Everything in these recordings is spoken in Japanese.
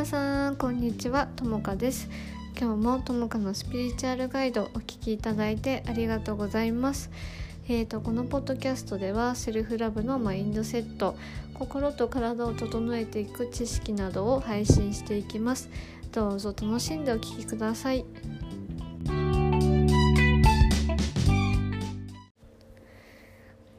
皆さんこんにちは。ともかです。今日もともかのスピリチュアルガイドお聞きいただいてありがとうございます。えーと、このポッドキャストではセルフラブのマインドセット心と体を整えていく知識などを配信していきます。どうぞ楽しんでお聴きください。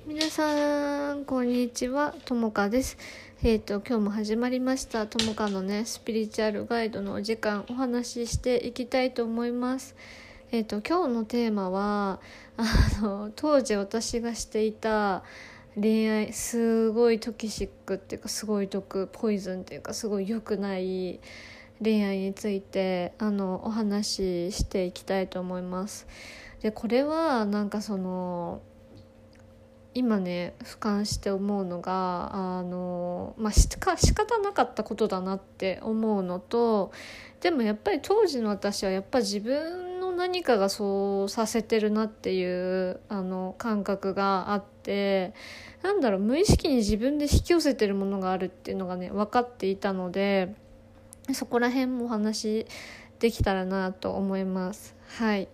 皆さんこんにちは。ともかです。えーと、今日も始まりましたともかのねスピリチュアルガイドのお時間お話ししていきたいと思います。えーと、今日のテーマはあの当時私がしていた恋愛すごいトキシックっていうかすごい毒ポイズンっていうかすごい良くない恋愛についてあのお話ししていきたいと思います。でこれはなんかその今ね俯瞰して思うのがあの、まあ、しか仕方なかったことだなって思うのとでもやっぱり当時の私はやっぱ自分の何かがそうさせてるなっていうあの感覚があってなんだろう無意識に自分で引き寄せてるものがあるっていうのがね分かっていたのでそこら辺もお話できたらなと思います。はい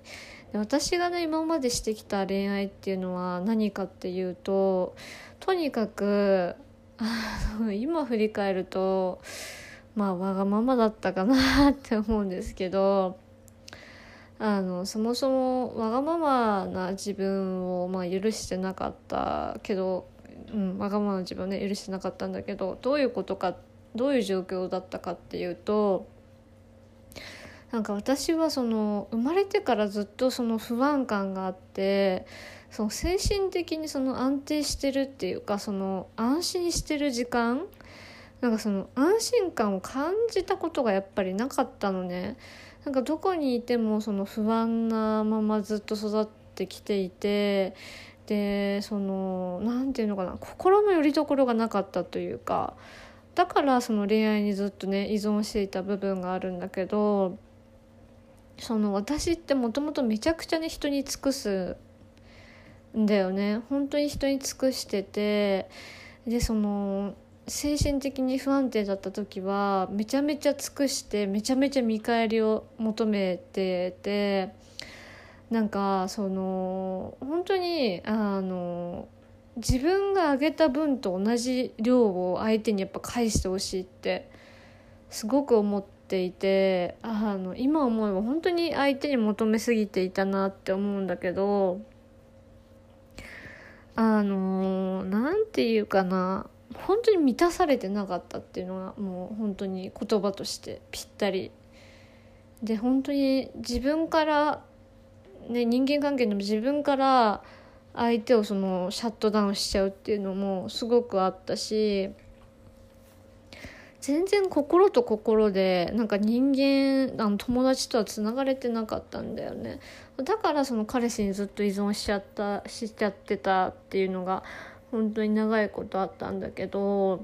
で私がね今までしてきた恋愛っていうのは何かっていうととにかく今振り返るとまあわがままだったかなって思うんですけどあのそもそもわがままな自分を、まあ、許してなかったけど、うん、わがままな自分をね許してなかったんだけどどういうことかどういう状況だったかっていうとなんか私はその生まれてからずっとその不安感があってその精神的にその安定してるっていうかその安心してる時間なんかその安心感を感じたことがやっぱりなかったのね。なんかどこにいてもその不安なままずっと育ってきていてでその何て言うのかな心の拠り所がなかったというかだからその恋愛にずっとね依存していた部分があるんだけどその私ってもともとめちゃくちゃね人に尽くすんだよね。本当に人に尽くしててでその精神的に不安定だった時はめちゃめちゃ尽くしてめちゃめちゃ見返りを求めててなんかその本当にあの自分があげた分と同じ量を相手にやっぱ返してほしいってすごく思ってていてあの今思えば本当に相手に求めすぎていたなって思うんだけどあの何て言うかな本当に満たされてなかったっていうのがもう本当に言葉としてぴったり。で本当に自分からね人間関係でも自分から相手をそのシャットダウンしちゃうっていうのもすごくあったし全然心と心でなんか人間あの友達とはつながれてなかったんだよね。だからその彼氏にずっと依存しちゃったしちゃってたっていうのが本当に長いことあったんだけど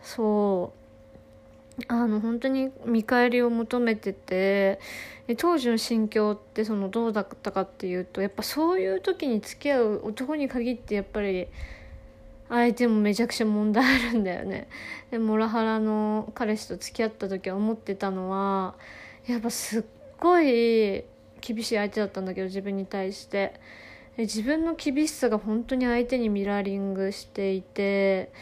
そう。あの本当に見返りを求めてて当時の心境ってそのどうだったかっていうとやっぱそういう時に付き合う男に限ってやっぱり相手もめちゃくちゃ問題あるんだよね。でモラハラの彼氏と付き合った時は思ってたのはやっぱすっごい厳しい相手だったんだけど自分に対して。自分の厳しさが本当に相手にミラーリングしていて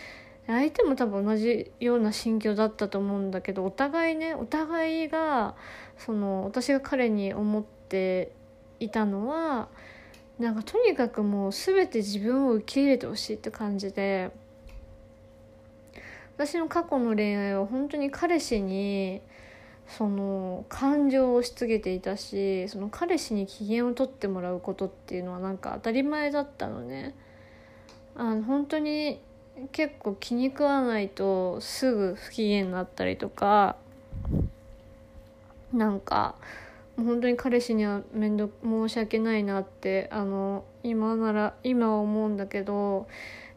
相手も多分同じような心境だったと思うんだけどお互いねお互いがその私が彼に思っていたのはなんかとにかくもう全て自分を受け入れてほしいって感じで私の過去の恋愛は本当に彼氏にその感情をし告げていたしその彼氏に機嫌を取ってもらうことっていうのはなんか当たり前だったのね。あの本当に結構気に食わないとすぐ不機嫌になったりとかなんか本当に彼氏には面倒申し訳ないなってあの今なら今は思うんだけど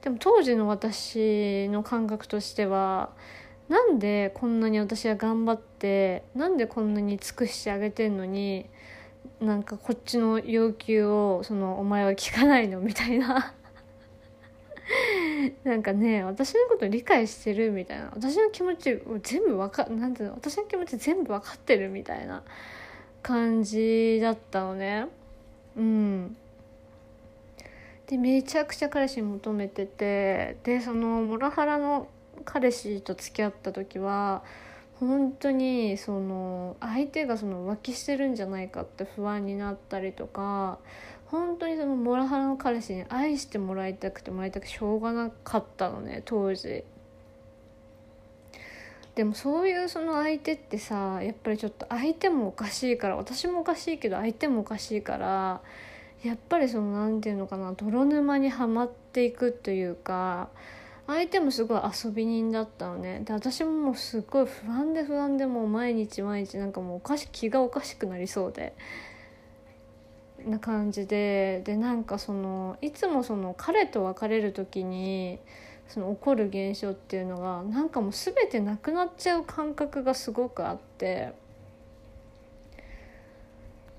でも当時の私の感覚としてはなんでこんなに私は頑張ってなんでこんなに尽くしてあげてんのになんかこっちの要求をそのお前は聞かないの？みたいな。なんかね私のこと理解してる？みたいな。私の気持ち全部わかなんていうの？私の気持ち全部分かってる？みたいな。感じだったのねうんでめちゃくちゃ彼氏に求めててでそのモラハラの彼氏と付き合った時は本当にその相手がその浮気してるんじゃないかって不安になったりとか本当にそのモラハラの彼氏に愛してもらいたくてもらいたくてしょうがなかったのね当時。でもそういうその相手ってさやっぱりちょっと相手もおかしいから私もおかしいけど相手もおかしいからやっぱりその何て言うのかな泥沼にはまっていくというか相手もすごい遊び人だったのね。で私ももうすごい不安で不安でもう毎日毎日なんかもうおかし気がおかしくなりそうでな感じで。でなんかそのいつもその彼と別れる時にその起こる現象っていうのがなんかもう全てなくなっちゃう感覚がすごくあって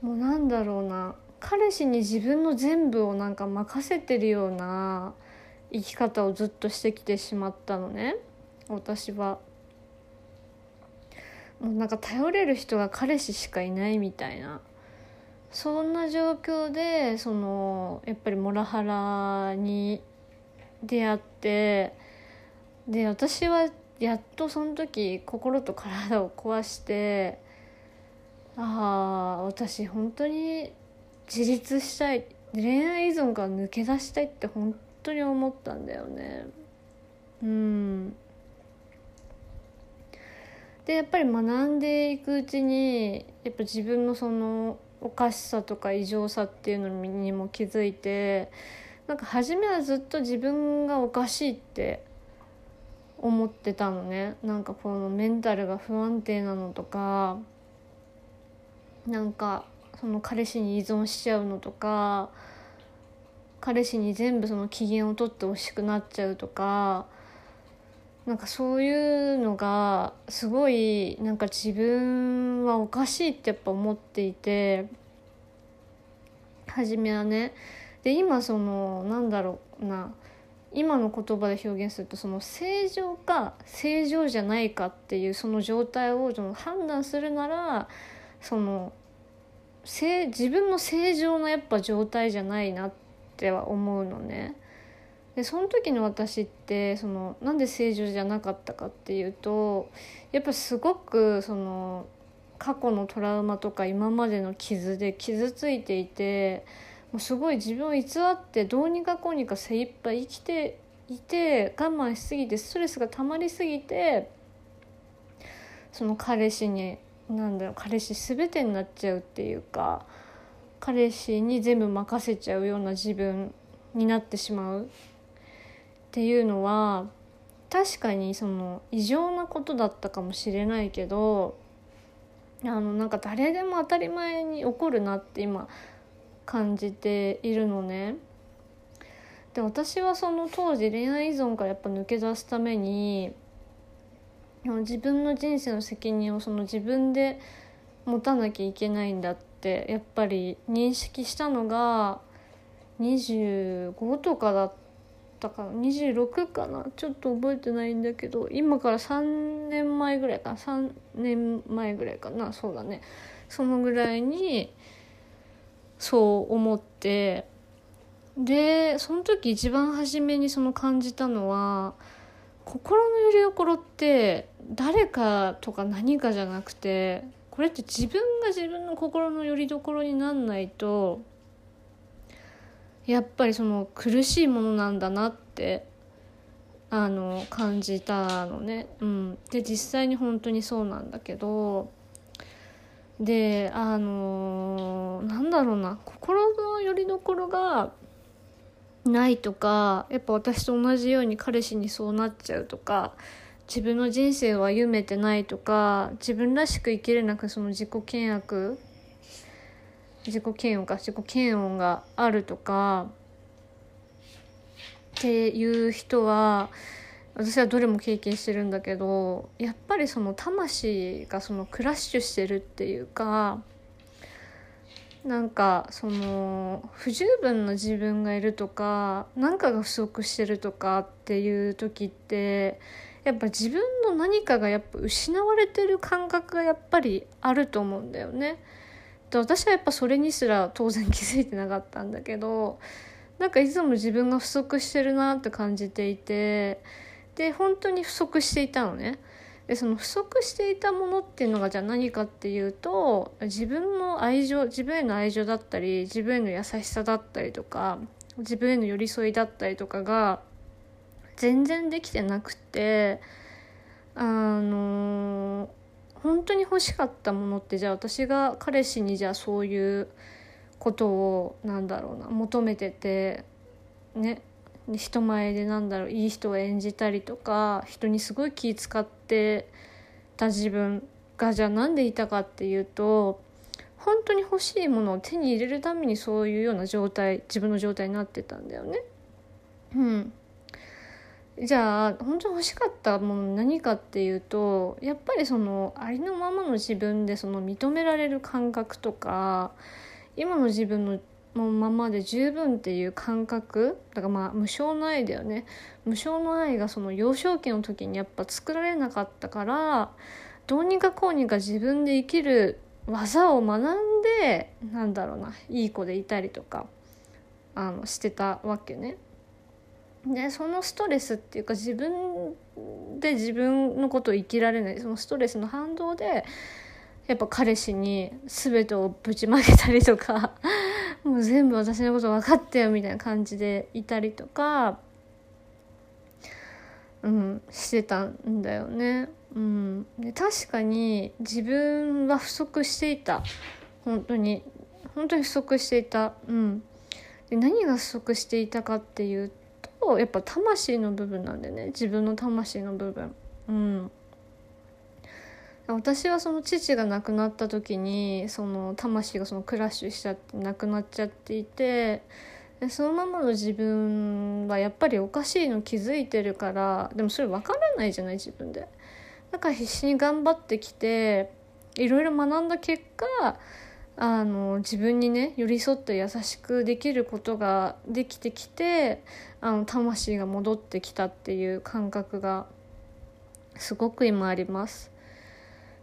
もうなんだろうな彼氏に自分の全部をなんか任せてるような生き方をずっとしてきてしまったのね私は。もうなんか頼れる人が彼氏しかいないみたいなそんな状況でそのやっぱりモラハラに出会ってで私はやっとその時心と体を壊してああ私本当に自立したい恋愛依存から抜け出したいって本当に思ったんだよね。うん。でやっぱり学んでいくうちにやっぱ自分のそのおかしさとか異常さっていうのにも気づいてなんか初めはずっと自分がおかしいって思ってたのね。なんかこのメンタルが不安定なのとかなんかその彼氏に依存しちゃうのとか彼氏に全部その機嫌を取ってほしくなっちゃうとかなんかそういうのがすごいなんか自分はおかしいってやっぱ思っていて初めはねで今そのなんだろうな今の言葉で表現するとその正常か正常じゃないかっていうその状態をその判断するならその自分の正常なやっぱ状態じゃないなっては思うのね。でその時の私ってそのなんで正常じゃなかったかっていうとやっぱすごくその過去のトラウマとか今までの傷で傷ついていてもうすごい自分を偽ってどうにかこうにか精一杯生きていて我慢しすぎてストレスが溜まりすぎてその彼氏になんだろう彼氏全てになっちゃうっていうか彼氏に全部任せちゃうような自分になってしまう。っていうのは確かにその異常なことだったかもしれないけどあのなんか誰でも当たり前に起こるなって今感じているのね。で私はその当時恋愛依存からやっぱ抜け出すために自分の人生の責任をその自分で持たなきゃいけないんだってやっぱり認識したのが25とかだったかな26かなちょっと覚えてないんだけど今から3年前ぐらいかな3年前ぐらいかなそうだねそのぐらいにそう思ってでその時一番初めにその感じたのは心の拠り所って誰かとか何かじゃなくてこれって自分が自分の心の拠り所になんないとやっぱりその苦しいものなんだなってあの感じたのね。うん、で実際に本当にそうなんだけどであのなんだろうな心の拠り所がないとかやっぱ私と同じように彼氏にそうなっちゃうとか自分の人生を歩めてないとか自分らしく生きれなくその自己嫌悪自己嫌悪か自己嫌悪があるとかっていう人は私はどれも経験してるんだけどやっぱりその魂がそのクラッシュしてるっていうかなんかその不十分な自分がいるとか何かが不足してるとかっていう時ってやっぱ自分の何かがやっぱ失われてる感覚がやっぱりあると思うんだよね。で私はやっぱそれにすら当然気づいてなかったんだけどなんかいつも自分が不足してるなって感じていてで本当に不足していたのね。でその不足していたものっていうのがじゃあ何かっていうと自分の愛情自分への愛情だったり自分への優しさだったりとか自分への寄り添いだったりとかが全然できてなくてあの本当に欲しかったものってじゃあ私が彼氏にじゃあそういうことをなんだろうな求めててね人前でなんだろういい人を演じたりとか人にすごい気使ってた自分がじゃあ何でいたかっていうと本当に欲しいものを手に入れるためにそういうような状態自分の状態になってたんだよね。うん、じゃあ本当に欲しかったもの何かっていうとやっぱりそのありのままの自分でその認められる感覚とか今の自分ののままで十分っていう感覚だからまあ無償の愛だよね無償の愛がその幼少期の時にやっぱ作られなかったからどうにかこうにか自分で生きる技を学んでなんだろうないい子でいたりとかあのしてたわけね。でそのストレスっていうか自分で自分のことを生きられないそのストレスの反動でやっぱ彼氏に全てをぶちまけたりとかもう全部私のこと分かってよみたいな感じでいたりとか、うん、してたんだよね。うん、で確かに自分は不足していた本当に本当に不足していた。うん、で何が不足していたかっていうとやっぱ魂の部分なんだよね自分の魂の部分。うん私はその父が亡くなった時にその魂がそのクラッシュしちゃって亡くなっちゃっていてそのままの自分はやっぱりおかしいの気づいてるからでもそれ分からないじゃない自分で。だから必死に頑張ってきていろいろ学んだ結果あの自分にね寄り添って優しくできることができてきてあの魂が戻ってきたっていう感覚がすごく今あります。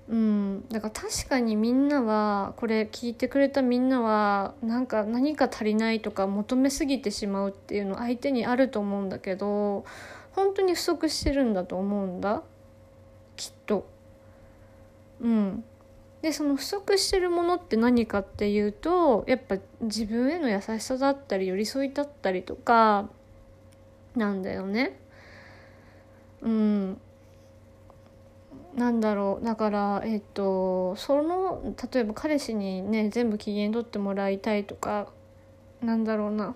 うん、だから確かにみんなはこれ聞いてくれたみんなはなんか何か足りないとか求めすぎてしまうっていうの相手にあると思うんだけど本当に不足してるんだと思うんだきっと。うん、でその不足してるものって何かっていうとやっぱ自分への優しさだったり寄り添いだったりとかなんだよね。うん、なんだろうだからえっとその例えば彼氏にね全部機嫌取ってもらいたいとかなんだろうなっ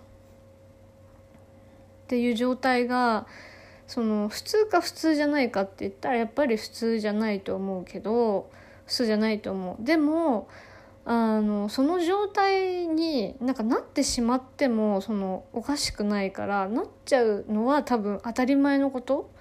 ていう状態がその普通か普通じゃないかって言ったらやっぱり普通じゃないと思うけど普通じゃないと思う。でもあのその状態になんかなってしまってもそのおかしくないからなっちゃうのは多分当たり前のこと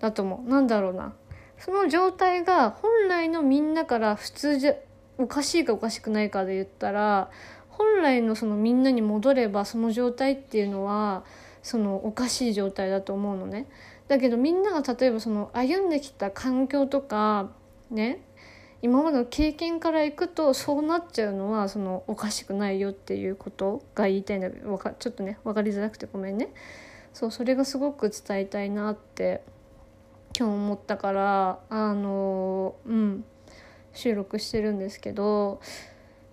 だと思う。なんだろうなその状態が本来のみんなから普通じゃおかしいかおかしくないかで言ったら本来のそのみんなに戻ればその状態っていうのはそのおかしい状態だと思うのね。だけどみんなが例えばその歩んできた環境とかね今までの経験からいくとそうなっちゃうのはそのおかしくないよっていうことが言いたいんだけどちょっとね分かりづらくてごめんね。そうそれがすごく伝えたいなって今日思ったからあのうん収録してるんですけど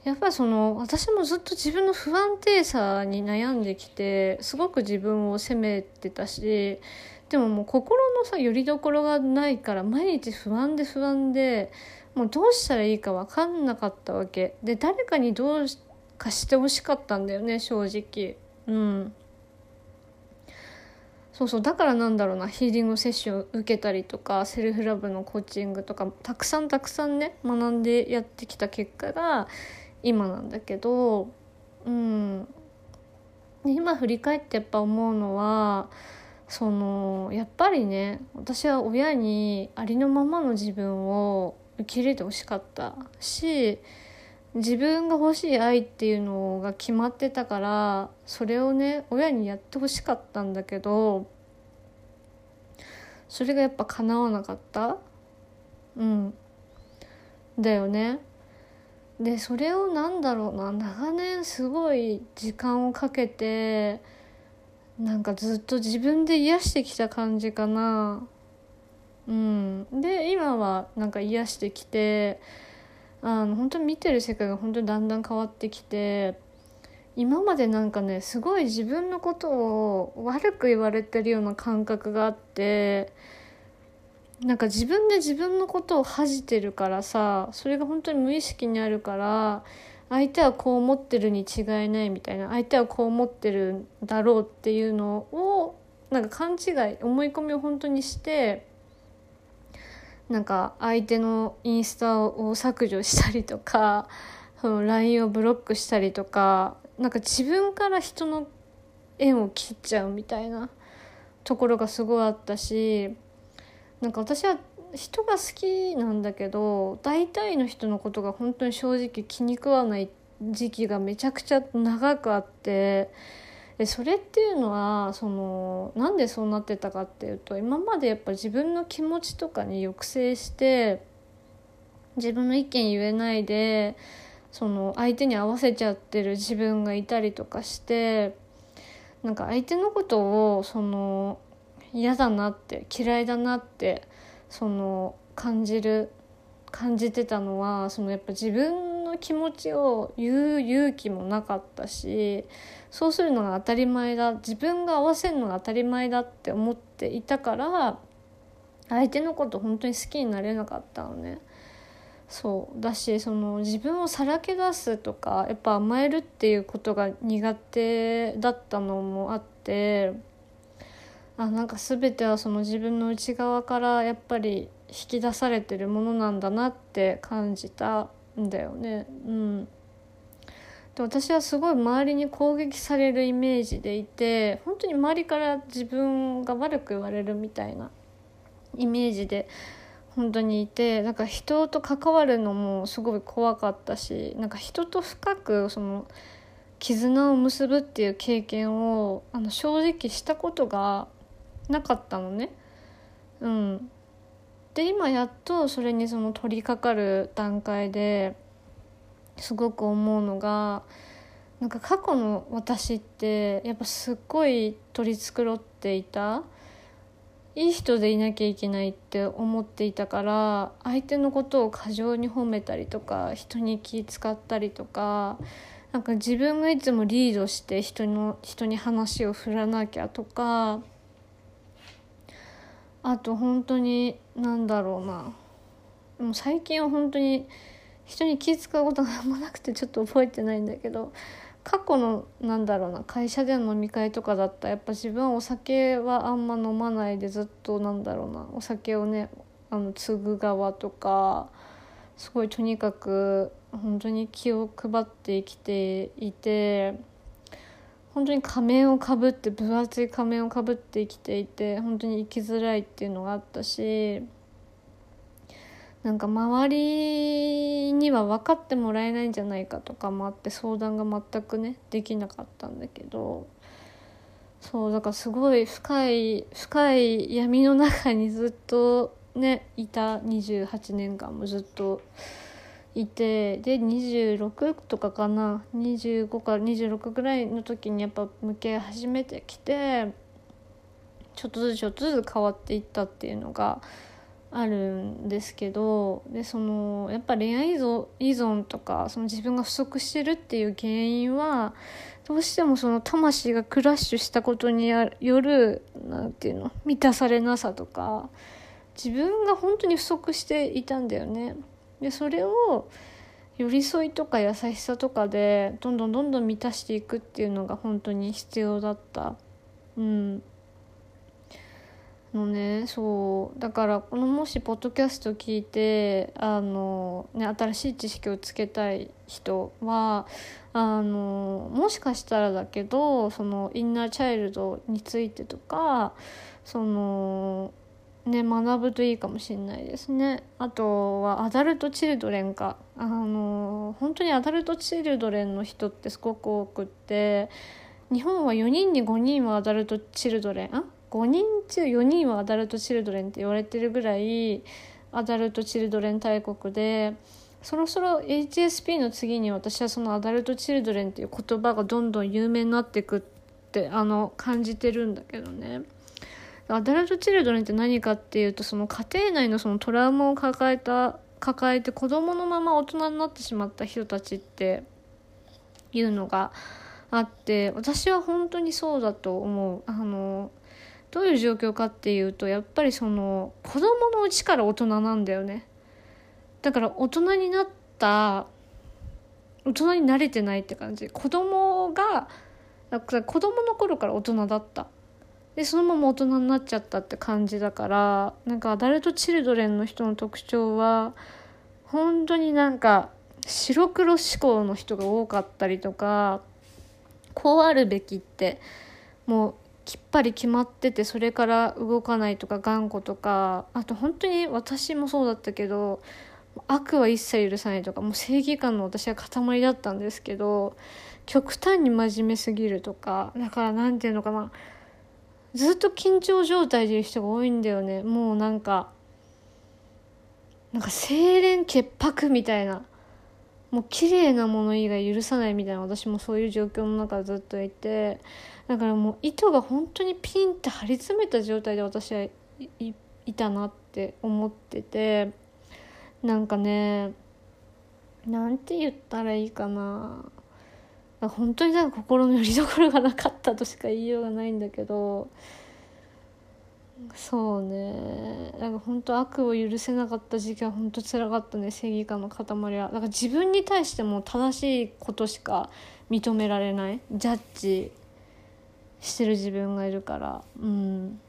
やっぱりその私もずっと自分の不安定さに悩んできてすごく自分を責めてたしでももう心のさよりどころがないから毎日不安で不安でもうどうしたらいいか分かんなかったわけ。で誰かにどうかしてほしかったんだよね正直。うん。そうそうだからなんだろうなヒーリングセッション受けたりとかセルフラブのコーチングとかたくさんたくさんね学んでやってきた結果が今なんだけどうん。今振り返ってやっぱ思うのはそのやっぱりね私は親にありのままの自分を受け入れてほしかったし自分が欲しい愛っていうのが決まってたからそれをね親にやってほしかったんだけどそれがやっぱ叶わなかった。うん。だよね。でそれをなんだろうな。長年すごい時間をかけてなんかずっと自分で癒してきた感じかな。うん。で今はなんか癒してきてあの本当に見てる世界が本当にだんだん変わってきて今までなんかねすごい自分のことを悪く言われてるような感覚があってなんか自分で自分のことを恥じてるからさそれが本当に無意識にあるから相手はこう思ってるに違いないみたいな相手はこう思ってるだろうっていうのをなんか勘違い思い込みを本当にしてなんか相手のインスタを削除したりとか その LINE をブロックしたりとかなんか自分から人の縁を切っちゃうみたいなところがすごいあったしなんか私は人が好きなんだけど大体の人のことが本当に正直気に食わない時期がめちゃくちゃ長くあってでそれっていうのはそのなんでそうなってたかっていうと今までやっぱ自分の気持ちとかに抑制して自分の意見言えないでその相手に合わせちゃってる自分がいたりとかしてなんか相手のことをその嫌だなって嫌いだなってその感じる感じてたのはそのやっぱ自分の気持ちを言う勇気もなかったしそうするのが当たり前だ自分が合わせるのが当たり前だって思っていたから相手のこと本当に好きになれなかったのね。そうだしその自分をさらけ出すとかやっぱ甘えるっていうことが苦手だったのもあってあなんか全てはその自分の内側からやっぱり引き出されてるものなんだなって感じたんだよね。うんで私はすごい周りに攻撃されるイメージでいて本当に周りから自分が悪く言われるみたいなイメージで本当にいてなんか人と関わるのもすごい怖かったしなんか人と深くその絆を結ぶっていう経験をあの正直したことがなかったのね。うん、で今やっとそれにその取り掛かる段階ですごく思うのがなんか過去の私ってやっぱすっごい取り繕っていた。いい人でいなきゃいけないって思っていたから相手のことを過剰に褒めたりとか人に気使ったりとかなんか自分がいつもリードして人の人に話を振らなきゃとかあと本当に何だろうな。もう最近は本当に人に気遣うことがあんまなくてちょっと覚えてないんだけど過去のなんだろうな会社での飲み会とかだったらやっぱ自分はお酒はあんま飲まないでずっとなんだろうなお酒をねあの継ぐ側とかすごいとにかく本当に気を配って生きていて本当に仮面をかぶって分厚い仮面をかぶって生きていて本当に生きづらいっていうのがあったしなんか周りには分かってもらえないんじゃないかとかもあって相談が全くねできなかったんだけどそうだからすごい深い深い闇の中にずっとねいた28年間もずっと。いてで26とかかな25から26ぐらいの時にやっぱ向け始めてきてちょっとずつちょっとずつ変わっていったっていうのがあるんですけどでそのやっぱ恋愛依存とかその自分が不足してるっていう原因はどうしてもその魂がクラッシュしたことによる何て言うの満たされなさとか自分が本当に不足していたんだよね。でそれを寄り添いとか優しさとかでどんどんどんどん満たしていくっていうのが本当に必要だったうんのねそう。だからこのもしポッドキャスト聞いてあの、ね、新しい知識をつけたい人はあのもしかしたらだけどそのインナーチャイルドについてとかそのね学ぶといいかもしれないですね。あとはアダルト・チルドレンか。あの本当にアダルト・チルドレンの人ってすごく多くって日本は4人に5人はアダルト・チルドレン？5人中4人はアダルト・チルドレンって言われてるぐらいアダルト・チルドレン大国でそろそろ HSP の次に私はそのアダルト・チルドレンっていう言葉がどんどん有名になっていくってあの感じてるんだけどね。アダルト・チルドレンって何かっていうとその家庭内のそのトラウマを抱えた抱えて子供のまま大人になってしまった人たちっていうのがあって私は本当にそうだと思うあのどういう状況かっていうとやっぱりその子供のうちから大人なんだよね。だから大人になった大人に慣れてないって感じ。子供が子供の頃から大人だった。でそのまま大人になっちゃったって感じだからなんかアダルト・チルドレンの人の特徴は本当になんか白黒思考の人が多かったりとかこうあるべきってもうきっぱり決まっててそれから動かないとか頑固とかあと本当に私もそうだったけど悪は一切許さないとかもう正義感の私は塊だったんですけど極端に真面目すぎるとかだから何て言うのかなずっと緊張状態でいる人が多いんだよね。もうなんかなんか清廉潔白みたいなもう綺麗なもの以外許さないみたいな私もそういう状況の中ずっといてだからもう糸が本当にピンって張り詰めた状態で私はいいたなって思っててなんかねなんて言ったらいいかな。本当になんか心の拠り所がなかったとしか言いようがないんだけどそうね。なんか本当悪を許せなかった時期は本当辛かったね。正義感の塊は。だから自分に対しても正しいことしか認められない。ジャッジ。してる自分がいるから。うん。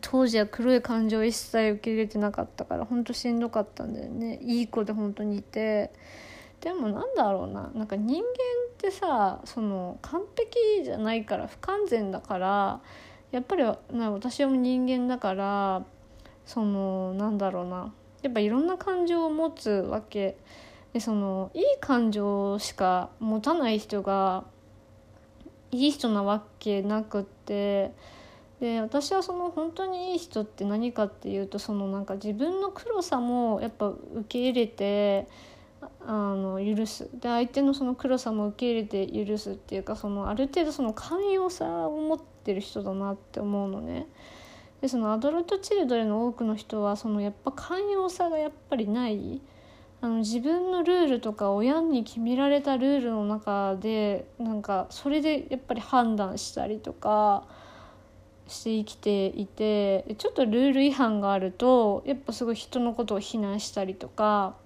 当時は黒い感情を一切受け入れてなかったから本当しんどかったんだよね。いい子で本当にいて。でもなんだろうな。なんか人間ってさその完璧じゃないから不完全だからやっぱりな私も人間だからそのなんだろうな。やっぱいろんな感情を持つわけ。でそのいい感情しか持たない人がいい人なわけなくってで私はその本当にいい人って何かっていうとそのなんか自分の黒さもやっぱ受け入れてあの許すで相手のその黒さも受け入れて許すっていうかそのある程度その寛容さを持ってる人だなって思うのね。でそのアドルト・チルドレンの多くの人はそのやっぱ寛容さがやっぱりないあの自分のルールとか親に決められたルールの中でなんかそれでやっぱり判断したりとかして生きていてちょっとルール違反があるとやっぱすごい人のことを非難したりとか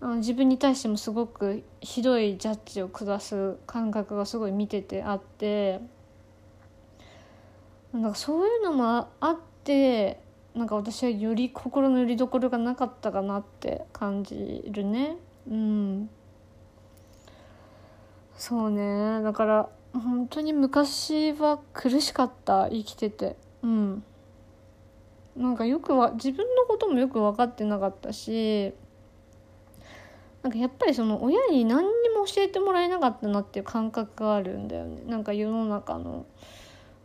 あの自分に対してもすごくひどいジャッジを下す感覚がすごい見ててあってなんかそういうのもあってなんか私はより心の拠り所がなかったかなって感じるね。うん。そうね。だから本当に昔は苦しかった。生きてて。うん。なんかよくは自分のこともよく分かってなかったしなんかやっぱりその親に何にも教えてもらえなかったなっていう感覚があるんだよね。なんか世の中の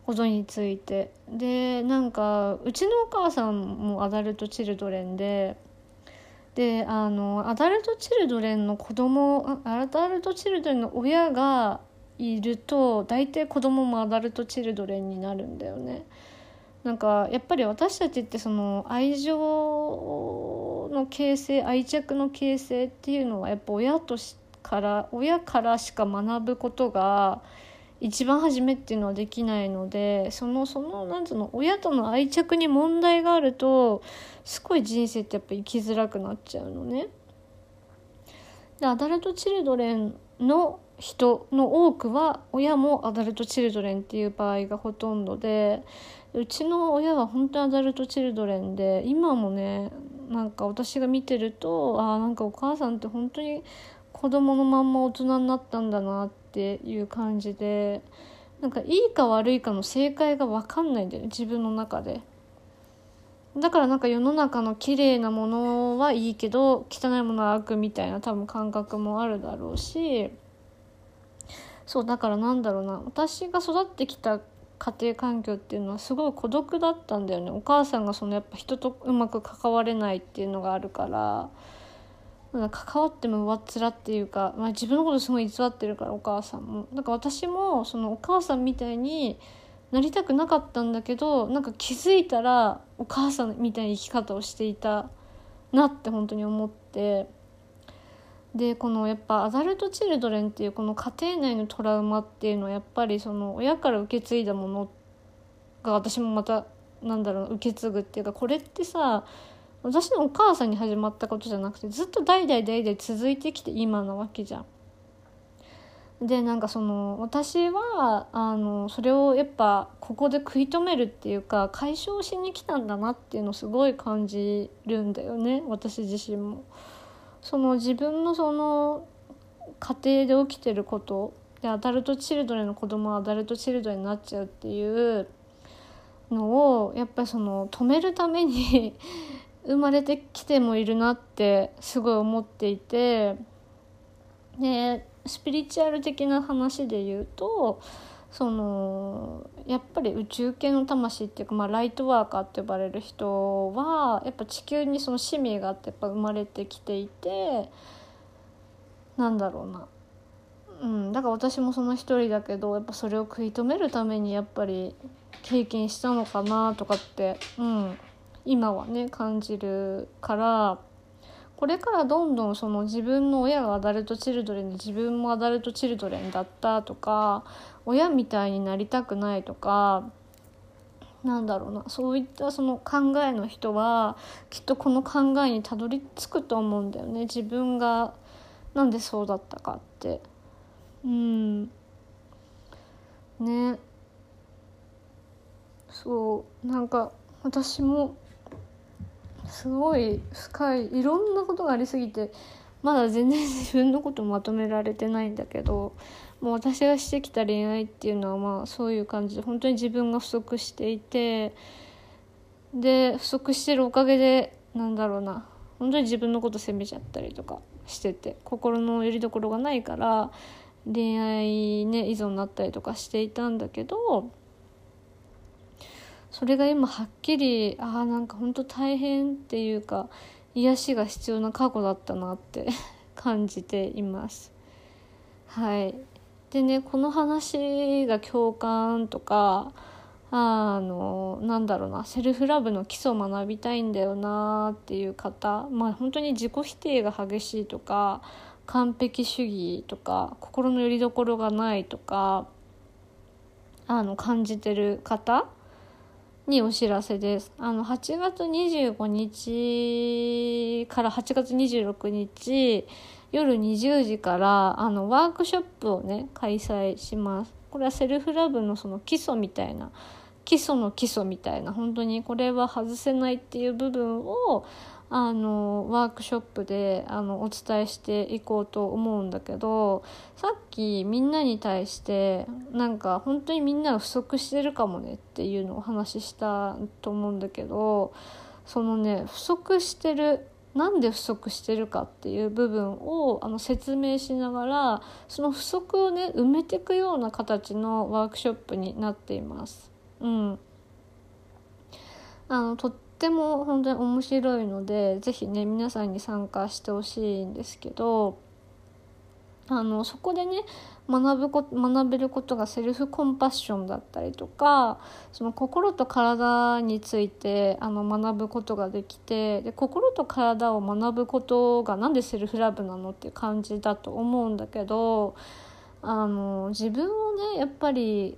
ことについてでなんかうちのお母さんもアダルト・チルドレンでであのアダルト・チルドレンの子供アダルト・チルドレンの親がいると大体子供もアダルト・チルドレンになるんだよね。なんかやっぱり私たちってその愛情の形成愛着の形成っていうのはやっぱ親としから親からしか学ぶことが一番初めっていうのはできないのでそのそのなんつうの親との愛着に問題があるとすごい人生ってやっぱ生きづらくなっちゃうのね。でアダルト・チルドレンの人の多くは親もアダルト・チルドレンっていう場合がほとんどでうちの親は本当にアダルト・チルドレンで今もねなんか私が見てるとあなんかお母さんって本当に子供のまんま大人になったんだなってていう感じでなんかいいか悪いかの正解が分かんないんだよ自分の中で。だからなんか世の中の綺麗なものはいいけど汚いものは悪みたいな多分感覚もあるだろうし。そうだからなんだろうな私が育ってきた家庭環境っていうのはすごい孤独だったんだよね。お母さんがそのやっぱ人とうまく関われないっていうのがあるから。なんか関わっても上っ面っていうか、まあ、自分のことすごい偽ってるからお母さんも。だから私もそのお母さんみたいになりたくなかったんだけどなんか気づいたらお母さんみたいな生き方をしていたなって本当に思って。でこのやっぱアダルト・チルドレンっていうこの家庭内のトラウマっていうのはやっぱりその親から受け継いだものが私もまたなんだろう受け継ぐっていうかこれってさ私のお母さんに始まったことじゃなくてずっと代々代々続いてきて今なわけじゃん。でなんかその私はあのそれをやっぱここで食い止めるっていうか解消しに来たんだなっていうのをすごい感じるんだよね私自身も。その自分のその家庭で起きてることでアダルト・チルドレンの子供はアダルト・チルドレンになっちゃうっていうのをやっぱりその止めるために生まれてきてもいるなってすごい思っていてでスピリチュアル的な話で言うとそのやっぱり宇宙系の魂っていうか、まあ、ライトワーカーって呼ばれる人はやっぱ地球にその使命があってやっぱ生まれてきていてなんだろうな、うん、だから私もその一人だけどやっぱそれを食い止めるためにやっぱり経験したのかなとかって、うん、今はね感じるからこれからどんどんその自分の親がアダルト・チルドレンで自分もアダルト・チルドレンだったとか親みたいになりたくないとかなんだろうなそういったその考えの人はきっとこの考えにたどり着くと思うんだよね。自分がなんでそうだったかって。うん。ね。そう。なんか私もすごい深いいろんなことがありすぎてまだ全然自分のことまとめられてないんだけどもう私がしてきた恋愛っていうのはまあそういう感じで本当に自分が不足していてで不足してるおかげでなんだろうな本当に自分のこと責めちゃったりとかしてて心のよりどころがないから恋愛ね依存になったりとかしていたんだけどそれが今はっきりああなんか本当大変っていうか癒しが必要な過去だったなって 感じています。はいでねこの話が共感とかあのなんだろうなセルフラブの基礎を学びたいんだよなっていう方まあ本当に自己否定が激しいとか完璧主義とか心の拠り所がないとかあの感じてる方にお知らせです。あの、8月25日から8月26日、夜20時から、あの、ワークショップをね、開催します。これはセルフラブのその基礎みたいな、基礎の基礎みたいな、本当にこれは外せないっていう部分を、あのワークショップであのお伝えしていこうと思うんだけどさっきみんなに対してなんか本当にみんなが不足してるかもねっていうのをお話ししたと思うんだけどそのね不足してるなんで不足してるかっていう部分をあの説明しながらその不足をね埋めていくような形のワークショップになっています。うん、あのとっても本当に面白いので是非ね皆さんに参加してほしいんですけどあのそこでね学ぶこ学べることがセルフコンパッションだったりとかその心と体についてあの学ぶことができてで心と体を学ぶことが何でセルフラブなのっていう感じだと思うんだけどあの自分をねやっぱり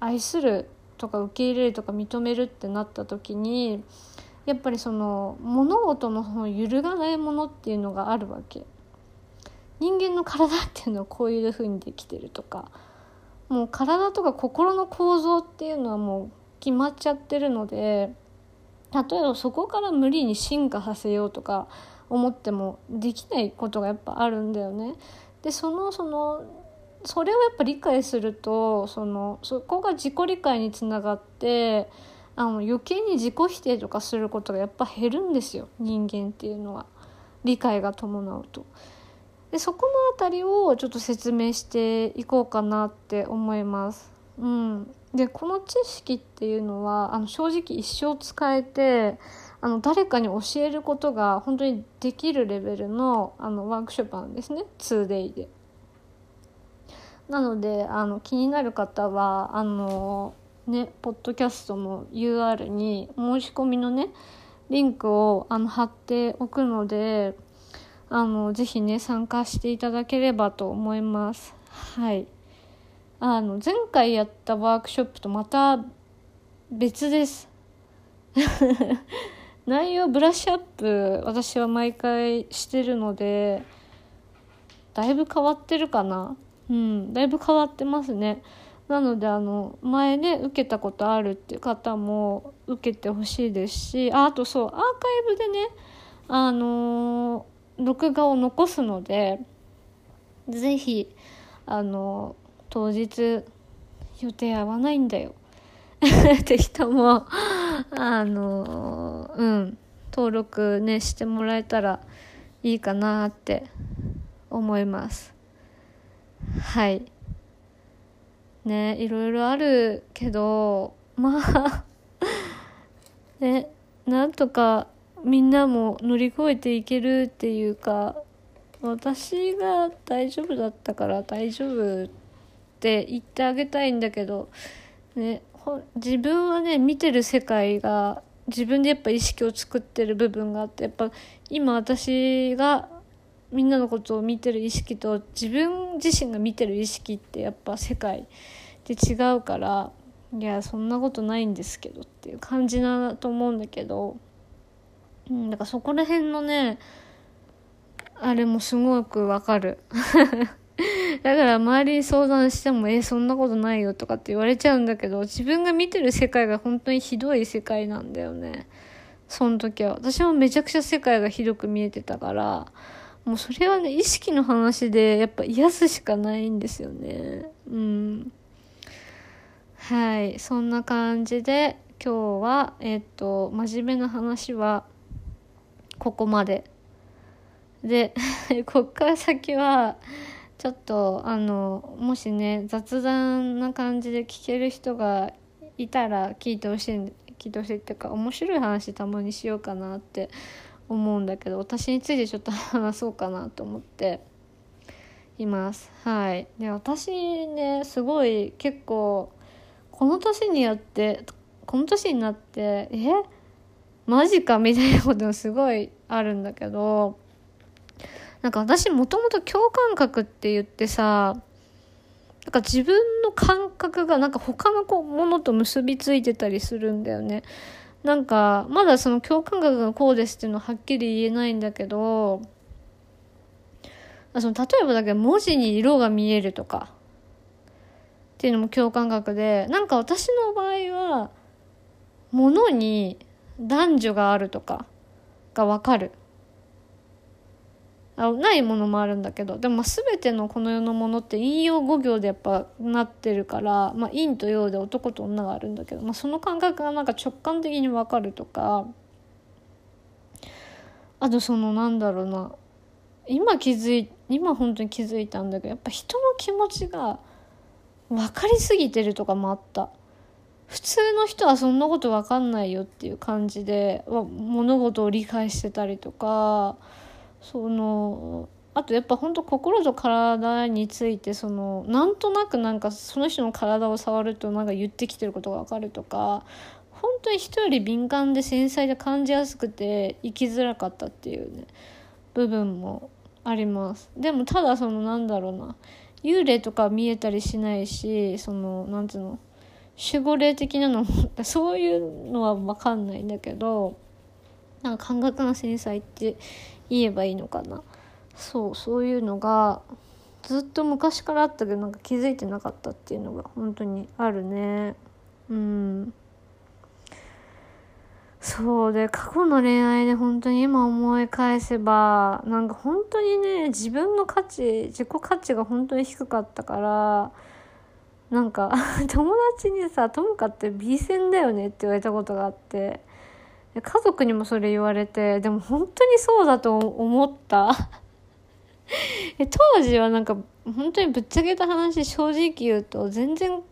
愛するとか受け入れるとか認めるってなった時にやっぱりその物事のその揺るがないものっていうのがあるわけ人間の体っていうのはこういう風にできてるとかもう体とか心の構造っていうのはもう決まっちゃってるので例えばそこから無理に進化させようとか思ってもできないことがやっぱあるんだよね。でそのそのそれをやっぱ理解するとそのそこが自己理解につながってあの余計に自己否定とかすることがやっぱ減るんですよ人間っていうのは理解が伴うと。でそこの辺りをちょっと説明していこうかなって思います。うん、でこの知識っていうのはあの正直一生使えてあの誰かに教えることが本当にできるレベルのあのワークショップなんですね 2day で。なのであの気になる方はあのねポッドキャストの UR に申し込みのねリンクをあの貼っておくのであのぜひね参加していただければと思います。はい。あの前回やったワークショップとまた別です。内容ブラッシュアップ私は毎回してるのでだいぶ変わってるかな。うんだいぶ変わってますね。なのであの前ね受けたことあるっていう方も受けてほしいですしああとそうアーカイブでねあのー、録画を残すので是非あのー、当日予定合わないんだよ。って人もあのうん登録ねしてもらえたらいいかなって思います。はい。ねいろいろあるけどまあ ねなんとかみんなも乗り越えていけるっていうか私が大丈夫だったから大丈夫って言ってあげたいんだけどね自分はね見てる世界が自分でやっぱ意識を作ってる部分があってやっぱ今私がみんなのことを見てる意識と自分自身が見てる意識ってやっぱ世界って違うからいやそんなことないんですけどっていう感じだと思うんだけど、うん、だからそこら辺のねあれもすごくわかる だから周りに相談しても、え、そんなことないよとかって言われちゃうんだけど、自分が見てる世界が本当にひどい世界なんだよね。その時は。私もめちゃくちゃ世界がひどく見えてたから、もうそれはね、意識の話でやっぱ癒すしかないんですよね。うん。はい。そんな感じで、今日は、えっと、真面目な話は、ここまで。で、こっから先は、ちょっとあのもしね雑談な感じで聞ける人がいたら聞いてほしい聞いてほしいっていうか面白い話たまにしようかなって思うんだけど私についてちょっと話そうかなと思って。います。はい。で私ねすごい結構この年にやってこの年になってえ？マジか？みたいなことがすごいあるんだけどなんか私もともと共感覚って言ってさ、なんか自分の感覚がなんか他のものと結びついてたりするんだよね。なんか、まだその共感覚がこうですっていうのははっきり言えないんだけど、その例えばだけど文字に色が見えるとか、っていうのも共感覚で、なんか私の場合は、物に男女があるとかがわかる。あないものもあるんだけどでも全てのこの世のものって陰陽五行でやっぱなってるから、まあ、陰と陽で男と女があるんだけど、まあ、その感覚がなんか直感的に分かるとかあとそのなんだろうな今気づい今本当に気づいたんだけどやっぱ人の気持ちが分かりすぎてるとかもあった。普通の人はそんなこと分かんないよっていう感じで物事を理解してたりとかそのあとやっぱ本当心と体についてそのなんとなくなんかその人の体を触るとなんか言ってきてることが分かるとか本当に人より敏感で繊細で感じやすくて生きづらかったっていうね部分もあります。でもただそのなんだろうな幽霊とか見えたりしないしそのなんつうの守護霊的なのもそういうのは分かんないんだけどなんか感覚の繊細って言えばいいのかな。そうそういうのがずっと昔からあったけどなんか気づいてなかったっていうのが本当にあるね。うん。そうで過去の恋愛で本当に今思い返せばなんか本当にね自分の価値自己価値が本当に低かったからなんか 友達にさ「ともかって B 線だよね」って言われたことがあって。家族にもそれ言われてでも本当にそうだと思った 当時はなんか本当にぶっちゃけた話正直言うと全然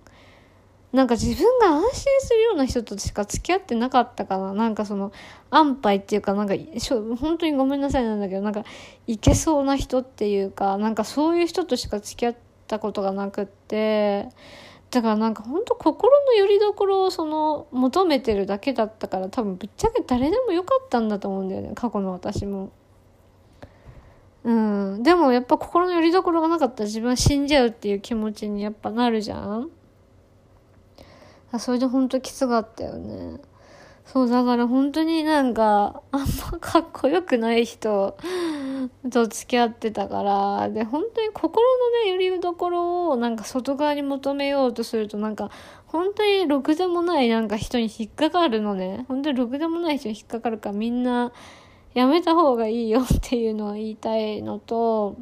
なんか自分が安心するような人としか付き合ってなかったかな。なんかその、安牌っていうか、なんか、本当にごめんなさいなんだけど、なんか、いけそうな人っていうか、なんかそういう人としか付き合ったことがなくって、だからなんか本当心の拠り所をその、求めてるだけだったから、多分ぶっちゃけ誰でもよかったんだと思うんだよね、過去の私も。うん。でもやっぱ心の拠り所がなかったら自分は死んじゃうっていう気持ちにやっぱなるじゃんそれで本当きつかったよね。そう、だから本当になんか、あんまかっこよくない人と付き合ってたから、で、本当に心のね、寄り所をなんか外側に求めようとするとなんか、本当にろくでもないなんか人に引っかかるのね。本当にろくでもない人に引っかかるからみんなやめた方がいいよっていうのは言いたいのと、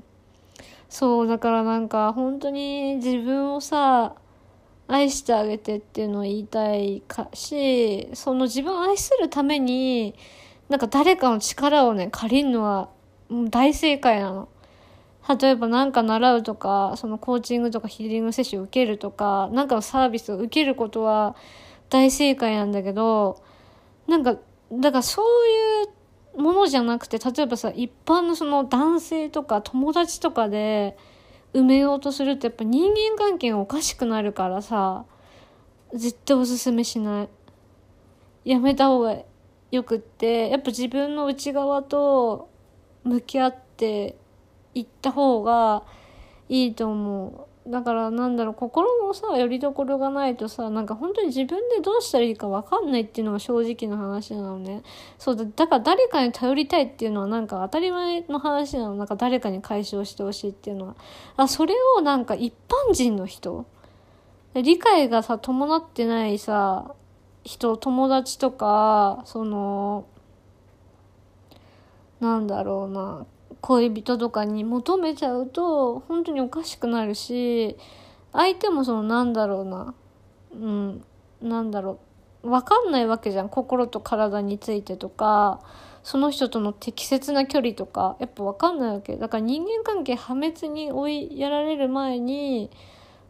そう、だからなんか本当に自分をさ、愛してあげてっていうのを言いたいかし、その自分を愛するために、なんか誰かの力をね、借りるのはもう大正解なの。例えば何か習うとか、そのコーチングとかヒーリングセッションを受けるとか、なんかのサービスを受けることは大正解なんだけど、なんか、だからそういうものじゃなくて、例えばさ、一般のその男性とか友達とかで、埋めようとするとやっぱ人間関係がおかしくなるからさ絶対おすすめしない。やめた方がよくってやっぱ自分の内側と向き合っていった方がいいと思う。だからなんだろう、心のさ、拠り所がないとさ、なんか本当に自分でどうしたらいいかわかんないっていうのが正直な話なのね。そうだ、だから誰かに頼りたいっていうのはなんか当たり前の話なの。なんか誰かに解消してほしいっていうのは。あ、それをなんか一般人の人、理解がさ、伴ってないさ、人、友達とか、その、なんだろうな、恋人とかに求めちゃうと本当におかしくなるし相手もそのなんだろうなうんなんだろう分かんないわけじゃん。心と体についてとかその人との適切な距離とかやっぱ分かんないわけ。だから人間関係破滅に追いやられる前に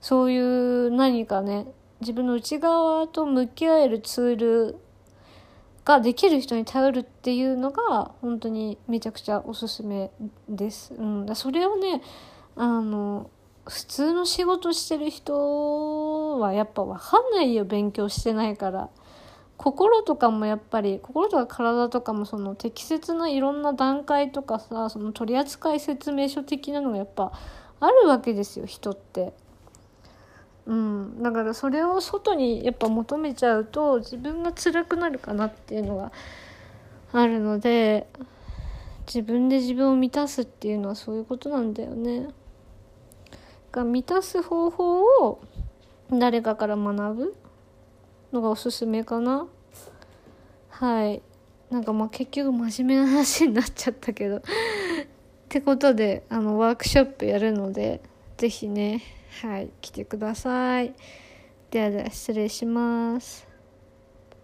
そういう何かね自分の内側と向き合えるツールができる人に頼るっていうのが本当にめちゃくちゃおすすめです。うん、だそれをねあの普通の仕事してる人はやっぱ分かんないよ勉強してないから。心とかもやっぱり心とか体とかもその適切ないろんな段階とかさその取扱説明書的なのがやっぱあるわけですよ人って。うん、だからそれを外にやっぱ求めちゃうと自分が辛くなるかなっていうのがあるので自分で自分を満たすっていうのはそういうことなんだよね。が満たす方法を誰かから学ぶのがおすすめかな。はい。なんかまあ結局真面目な話になっちゃったけどってことであのワークショップやるので是非ねはい来てください。ではでは失礼します。